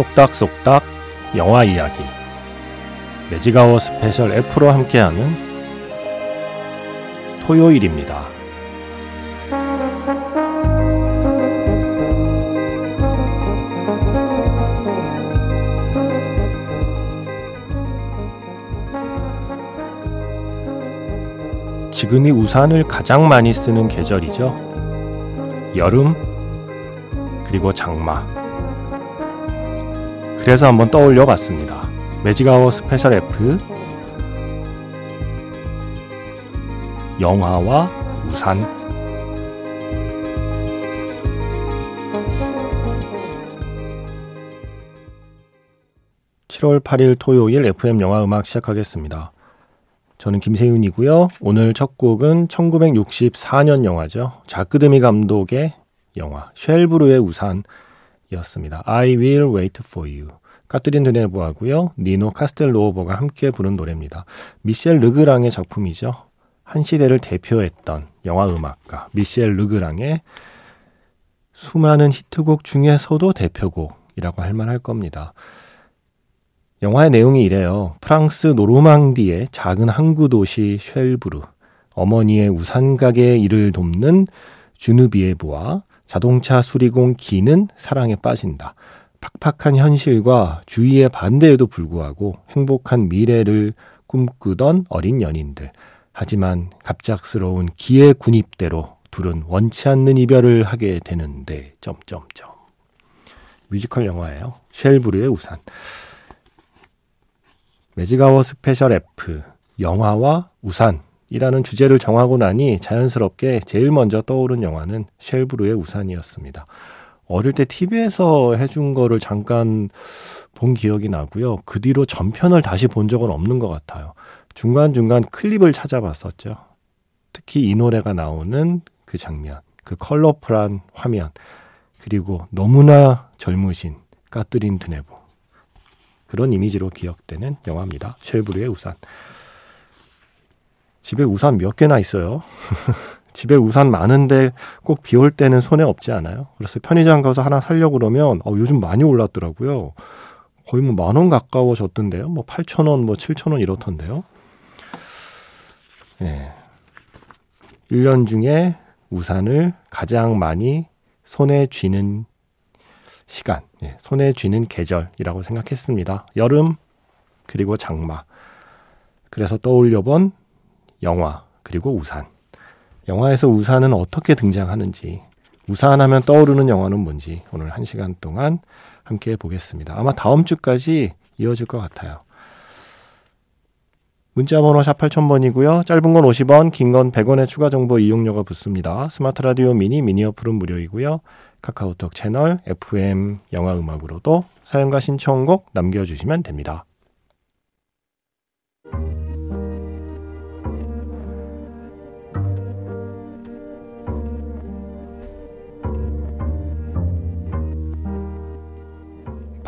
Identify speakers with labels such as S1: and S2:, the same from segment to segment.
S1: 쏙닥쏙닥 영화 이야기 매직아워 스페셜 F로 함께하는 토요일입니다. 지금이 우산을 가장 많이 쓰는 계절이죠. 여름, 그리고 장마. 그래서 한번 떠올려 봤습니다. 매직아워 스페셜 F 영화와 우산 7월 8일 토요일 FM 영화 음악 시작하겠습니다. 저는 김세윤이고요. 오늘 첫 곡은 1964년 영화죠. 자크드미 감독의 영화 쉘브르의 우산 이었습니다. I will wait for you. 까트린 드네보하고요. 니노 카스텔로버가 함께 부른 노래입니다. 미셸 르그랑의 작품이죠. 한 시대를 대표했던 영화 음악가 미셸 르그랑의 수많은 히트곡 중에서도 대표곡이라고 할 만할 겁니다. 영화의 내용이 이래요. 프랑스 노르망디의 작은 항구 도시 쉘브르, 어머니의 우산 가게 일을 돕는 주누비에브와 자동차 수리공 기는 사랑에 빠진다. 팍팍한 현실과 주위의 반대에도 불구하고 행복한 미래를 꿈꾸던 어린 연인들. 하지만 갑작스러운 기의 군입대로 둘은 원치 않는 이별을 하게 되는데 점점점. 뮤지컬 영화예요. 쉘브르의 우산. 매직아워 스페셜 F 영화와 우산 이라는 주제를 정하고 나니 자연스럽게 제일 먼저 떠오른 영화는 쉘브르의 우산이었습니다. 어릴 때 TV에서 해준 거를 잠깐 본 기억이 나고요. 그 뒤로 전편을 다시 본 적은 없는 것 같아요. 중간중간 클립을 찾아봤었죠. 특히 이 노래가 나오는 그 장면, 그 컬러풀한 화면, 그리고 너무나 젊으신 까뜨린 드네보. 그런 이미지로 기억되는 영화입니다. 쉘브르의 우산. 집에 우산 몇 개나 있어요. 집에 우산 많은데 꼭 비 올 때는 손에 없지 않아요? 그래서 편의점 가서 하나 살려고 그러면 어, 요즘 많이 올랐더라고요. 거의 뭐 만 원 가까워졌던데요. 뭐 8천 원, 뭐 7천 원 이렇던데요. 예. 1년 중에 우산을 가장 많이 손에 쥐는 시간, 예, 손에 쥐는 계절이라고 생각했습니다. 여름, 그리고 장마. 그래서 떠올려 본 영화, 그리고 우산. 영화에서 우산은 어떻게 등장하는지, 우산 하면 떠오르는 영화는 뭔지 오늘 한 시간 동안 함께 보겠습니다. 아마 다음 주까지 이어질 것 같아요. 문자번호 샵 8000번이고요. 짧은 건 50원, 긴 건 100원의 추가 정보 이용료가 붙습니다. 스마트 라디오 미니 미니 어플은 무료이고요. 카카오톡 채널 FM 영화 음악으로도 사연과 신청곡 남겨주시면 됩니다.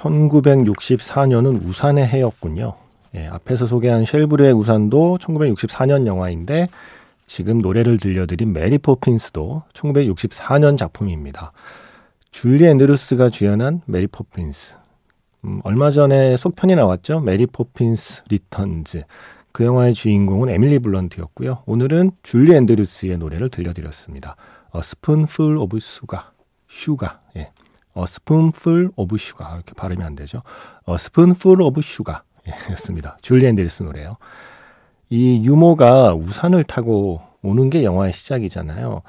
S1: (1964년은) 우산의 해였군요. 예, 앞에서 소개한 쉘브르의 우산도 1964년 영화인데 지금 노래를 들려드린 메리 포핀스도 1964년 작품입니다. 줄리 앤드루스가 주연한 메리 포핀스. 음, 얼마 전에 속편이 나왔죠. 메리 포핀스 리턴즈. 그 영화의 주인공은 에밀리 블런트였고요. 오늘은 줄리 앤드루스의 노래를 들려드렸습니다. A Spoonful of Sugar. Sugar. 예. A Spoonful of Sugar. 이렇게 발음이 안 되죠. A Spoonful of Sugar. 였습니다. 줄리 앤드루스 노래요. 이 유모가 우산을 타고 오는 게 영화의 시작이잖아요.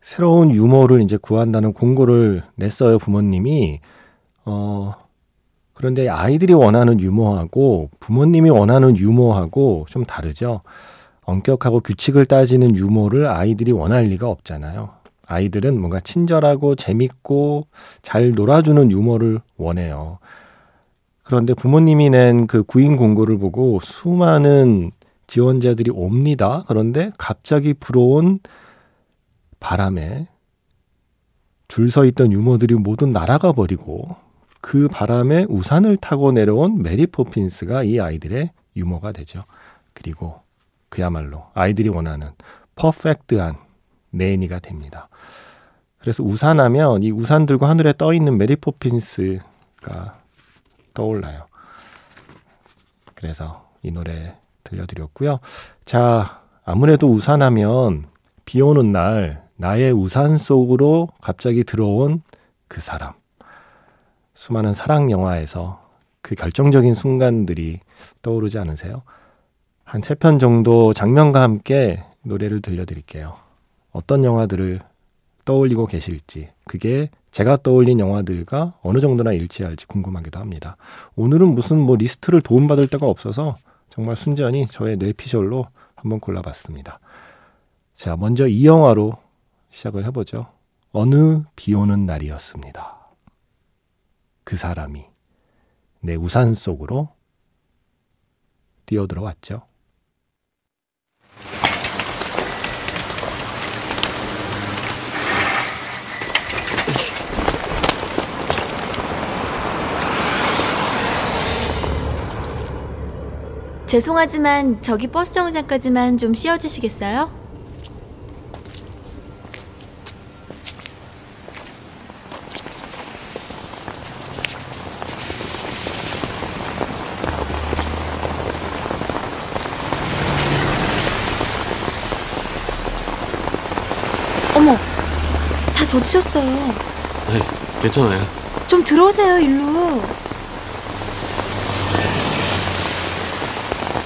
S1: 새로운 유모를 이제 구한다는 공고를 냈어요, 부모님이. 어, 그런데 아이들이 원하는 유모하고 부모님이 원하는 유모하고 좀 다르죠. 엄격하고 규칙을 따지는 유모를 아이들이 원할 리가 없잖아요. 아이들은 뭔가 친절하고 재밌고 잘 놀아주는 유모를 원해요. 그런데 부모님이 낸 그 구인 공고를 보고 수많은 지원자들이 옵니다. 그런데 갑자기 불어온 바람에 줄 서 있던 유모들이 모두 날아가 버리고 그 바람에 우산을 타고 내려온 메리 포핀스가 이 아이들의 유모가 되죠. 그리고 그야말로 아이들이 원하는 perfect한 네니가 됩니다. 그래서 우산하면 이 우산 들고 하늘에 떠 있는 메리 포핀스가 떠올라요. 그래서 이 노래 들려드렸고요. 자, 아무래도 우산하면 비 오는 날 나의 우산 속으로 갑자기 들어온 그 사람. 수많은 사랑 영화에서 그 결정적인 순간들이 떠오르지 않으세요? 한 세 편 정도 장면과 함께 노래를 들려드릴게요. 어떤 영화들을 떠올리고 계실지, 그게 제가 떠올린 영화들과 어느 정도나 일치할지 궁금하기도 합니다. 오늘은 무슨 뭐 리스트를 도움받을 데가 없어서 정말 순전히 저의 뇌피셜로 한번 골라봤습니다. 자, 먼저 이 영화로 시작을 해보죠. 어느 비 오는 날이었습니다. 그 사람이 내 우산 속으로 뛰어들어왔죠.
S2: 죄송하지만 저기 버스 정류장까지만 좀 씌워주시겠어요? 어머, 다 젖으셨어요.
S3: 네, 괜찮아요.
S2: 좀 들어오세요, 일로.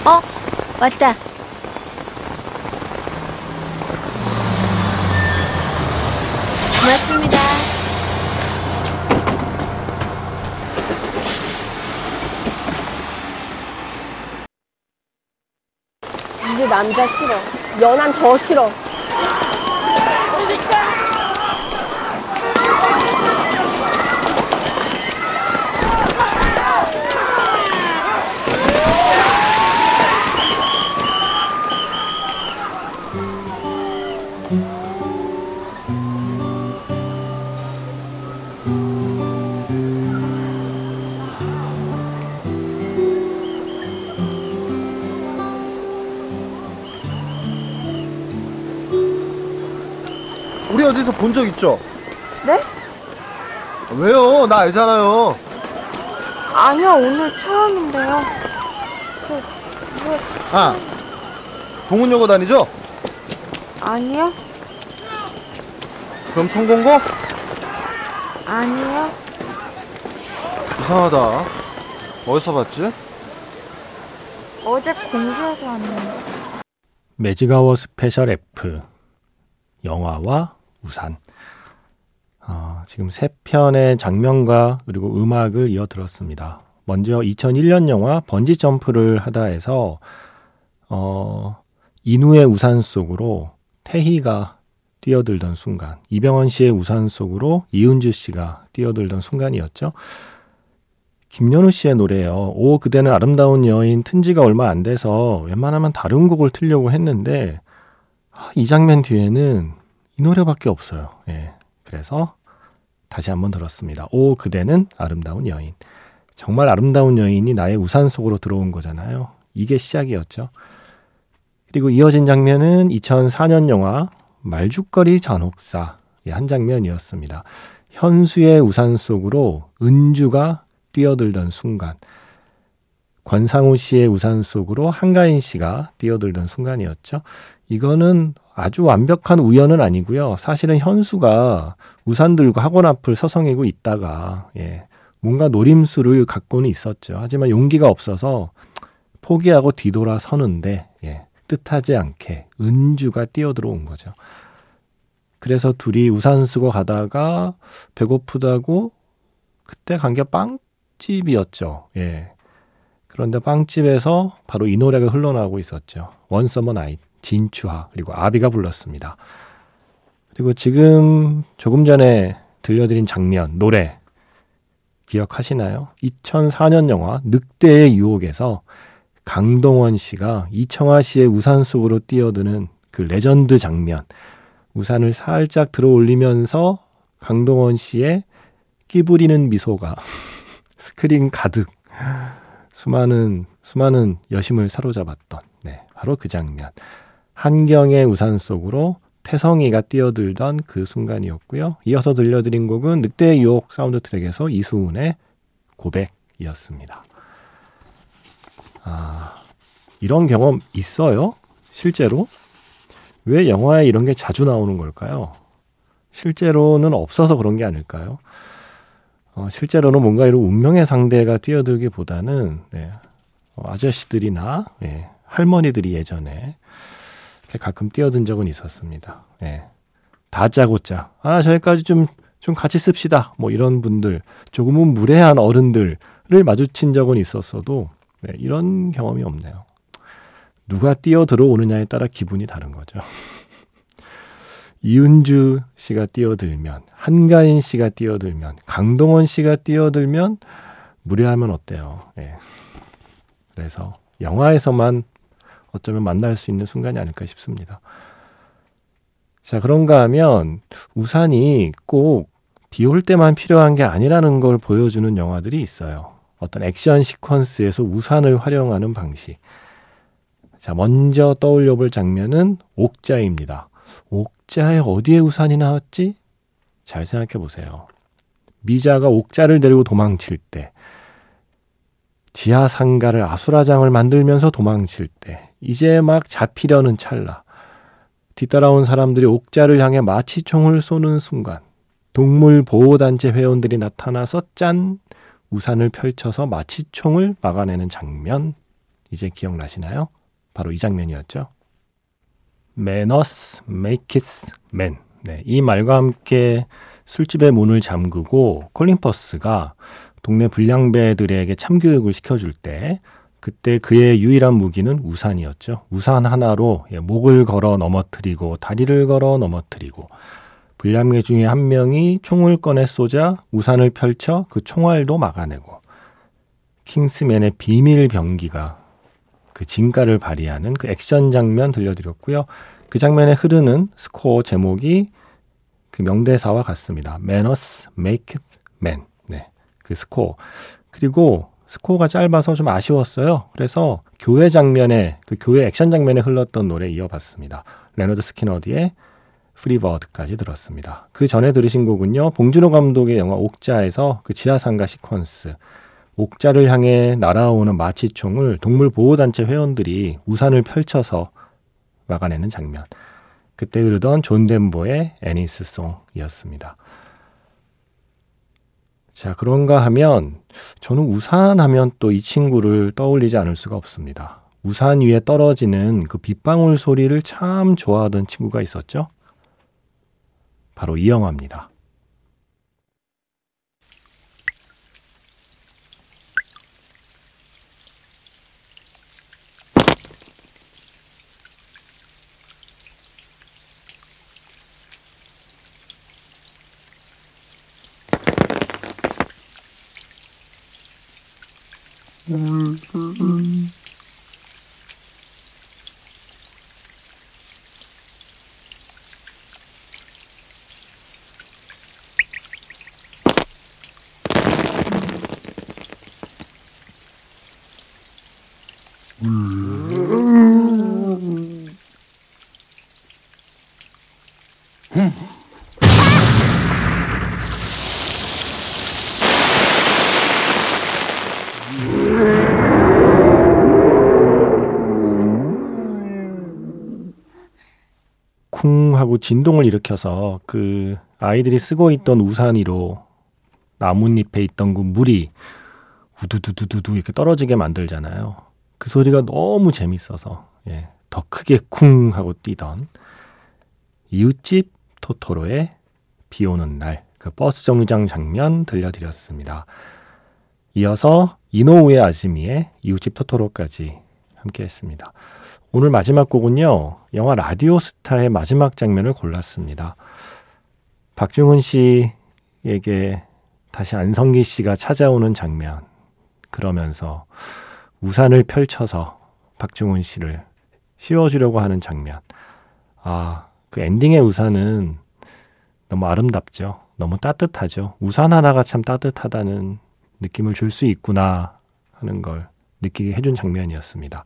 S2: 어, 왔다. 고맙습니다.
S4: 이제 남자 싫어. 연한 더 싫어.
S5: 우리 어디서 본 적 있죠?
S4: 네?
S5: 왜요? 나 알잖아요.
S4: 아니요, 오늘 처음인데요.
S5: 아, 동문여고 다니죠?
S4: 아니요?
S5: 그럼 성공고?
S4: 아니요?
S5: 이상하다. 어디서 봤지?
S4: 어제 공주에서 왔는데.
S1: 매직아워 스페셜 F 영화와 우산 어, 지금 세 편의 장면과 그리고 음악을 이어 들었습니다. 먼저 2001년 영화 번지 점프를 하다에서 어, 인우의 우산 속으로 태희가 뛰어들던 순간, 이병헌 씨의 우산 속으로 이은주 씨가 뛰어들던 순간이었죠. 김연우 씨의 노래예요. 오 그대는 아름다운 여인 튼지가 얼마 안 돼서 웬만하면 다른 곡을 틀려고 했는데 아, 이 장면 뒤에는 이 노래밖에 없어요. 예. 그래서 다시 한번 들었습니다. 오 그대는 아름다운 여인. 정말 아름다운 여인이 나의 우산 속으로 들어온 거잖아요. 이게 시작이었죠. 그리고 이어진 장면은 2004년 영화 말죽거리 잔혹사의 한 장면이었습니다. 현수의 우산 속으로 은주가 뛰어들던 순간, 권상우 씨의 우산 속으로 한가인 씨가 뛰어들던 순간이었죠. 이거는 아주 완벽한 우연은 아니고요. 사실은 현수가 우산 들고 학원 앞을 서성이고 있다가 예, 뭔가 노림수를 갖고는 있었죠. 하지만 용기가 없어서 포기하고 뒤돌아 서는데 예, 뜻하지 않게 은주가 뛰어들어온 거죠. 그래서 둘이 우산 쓰고 가다가 배고프다고 그때 간 게 빵집이었죠. 예. 그런데 빵집에서 바로 이 노래가 흘러나오고 있었죠. One Summer Night, 진추하, 그리고 아비가 불렀습니다. 그리고 지금 조금 전에 들려드린 장면, 노래, 기억하시나요? 2004년 영화 늑대의 유혹에서 강동원 씨가 이청아 씨의 우산 속으로 뛰어드는 그 레전드 장면. 우산을 살짝 들어 올리면서 강동원 씨의 끼부리는 미소가 스크린 가득 수많은 수많은 여심을 사로잡았던 네, 바로 그 장면. 한경의 우산 속으로 태성이가 뛰어들던 그 순간이었고요. 이어서 들려드린 곡은 늑대의 유혹 사운드 트랙에서 이수훈의 고백이었습니다. 아, 이런 경험 있어요? 실제로? 왜 영화에 이런 게 자주 나오는 걸까요? 실제로는 없어서 그런 게 아닐까요? 어, 실제로는 뭔가 이런 운명의 상대가 뛰어들기보다는 네, 어, 아저씨들이나 네, 할머니들이 예전에 가끔 뛰어든 적은 있었습니다. 네. 다짜고짜 아 저기까지 좀좀 같이 씁시다. 뭐 이런 분들 조금은 무례한 어른들을 마주친 적은 있었어도 네, 이런 경험이 없네요. 누가 뛰어 들어오느냐에 따라 기분이 다른 거죠. 이은주 씨가 뛰어들면, 한가인 씨가 뛰어들면, 강동원 씨가 뛰어들면 무례하면 어때요? 예. 그래서 영화에서만 어쩌면 만날 수 있는 순간이 아닐까 싶습니다. 자, 그런가 하면 우산이 꼭 비 올 때만 필요한 게 아니라는 걸 보여주는 영화들이 있어요. 어떤 액션 시퀀스에서 우산을 활용하는 방식. 자, 먼저 떠올려 볼 장면은 옥자입니다. 옥자에 어디에 우산이 나왔지? 잘 생각해 보세요. 미자가 옥자를 데리고 도망칠 때, 지하 상가를 아수라장을 만들면서 도망칠 때, 이제 막 잡히려는 찰나, 뒤따라온 사람들이 옥자를 향해 마취총을 쏘는 순간, 동물 보호단체 회원들이 나타나서 짠! 우산을 펼쳐서 마취총을 막아내는 장면, 이제 기억나시나요? 바로 이 장면이었죠. Manners make it man. 네, 이 말과 함께 술집의 문을 잠그고 콜린 퍼스가 동네 불량배들에게 참교육을 시켜줄 때 그때 그의 유일한 무기는 우산이었죠. 우산 하나로 예, 목을 걸어 넘어뜨리고 다리를 걸어 넘어뜨리고 불량배 중에 한 명이 총을 꺼내 쏘자 우산을 펼쳐 그 총알도 막아내고 킹스맨의 비밀 병기가 그 진가를 발휘하는 그 액션 장면 들려드렸고요. 그 장면에 흐르는 스코어 제목이 그 명대사와 같습니다. Manners maketh man. 네. 그 스코어. 그리고 스코어가 짧아서 좀 아쉬웠어요. 그래서 교회 장면에 그 교회 액션 장면에 흘렀던 노래 이어봤습니다. 레너드 스키너드의 Free Bird까지 들었습니다. 그 전에 들으신 곡은요. 봉준호 감독의 영화 옥자에서 그 지하상가 시퀀스 옥자를 향해 날아오는 마취총을 동물 보호단체 회원들이 우산을 펼쳐서 막아내는 장면. 그때 흐르던 존 덴버의 Annie's Song이었습니다. 자, 그런가 하면 저는 우산 하면 또 이 친구를 떠올리지 않을 수가 없습니다. 우산 위에 떨어지는 그 빗방울 소리를 참 좋아하던 친구가 있었죠? 바로 이 영화입니다. 쿵 하고 진동을 일으켜서 그 아이들이 쓰고 있던 우산 위로 나뭇잎에 있던 그 물이 우두두두두두 이렇게 떨어지게 만들잖아요. 그 소리가 너무 재밌어서 예, 더 크게 쿵 하고 뛰던 이웃집 토토로의 비 오는 날 그 버스 정류장 장면 들려드렸습니다. 이어서 이노우의 아즈미의 이웃집 토토로까지 함께 했습니다. 오늘 마지막 곡은요. 영화 라디오 스타의 마지막 장면을 골랐습니다. 박중훈 씨에게 다시 안성기 씨가 찾아오는 장면. 그러면서 우산을 펼쳐서 박중훈 씨를 씌워주려고 하는 장면. 아, 그 엔딩의 우산은 너무 아름답죠. 너무 따뜻하죠. 우산 하나가 참 따뜻하다는 느낌을 줄 수 있구나 하는 걸 느끼게 해준 장면이었습니다.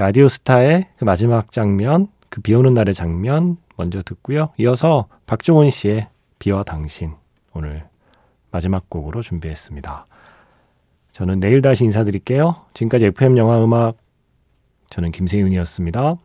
S1: 라디오 스타의 그 마지막 장면, 그 비 오는 날의 장면 먼저 듣고요. 이어서 박종원 씨의 비와 당신 오늘 마지막 곡으로 준비했습니다. 저는 내일 다시 인사드릴게요. 지금까지 FM 영화 음악 저는 김세윤이었습니다.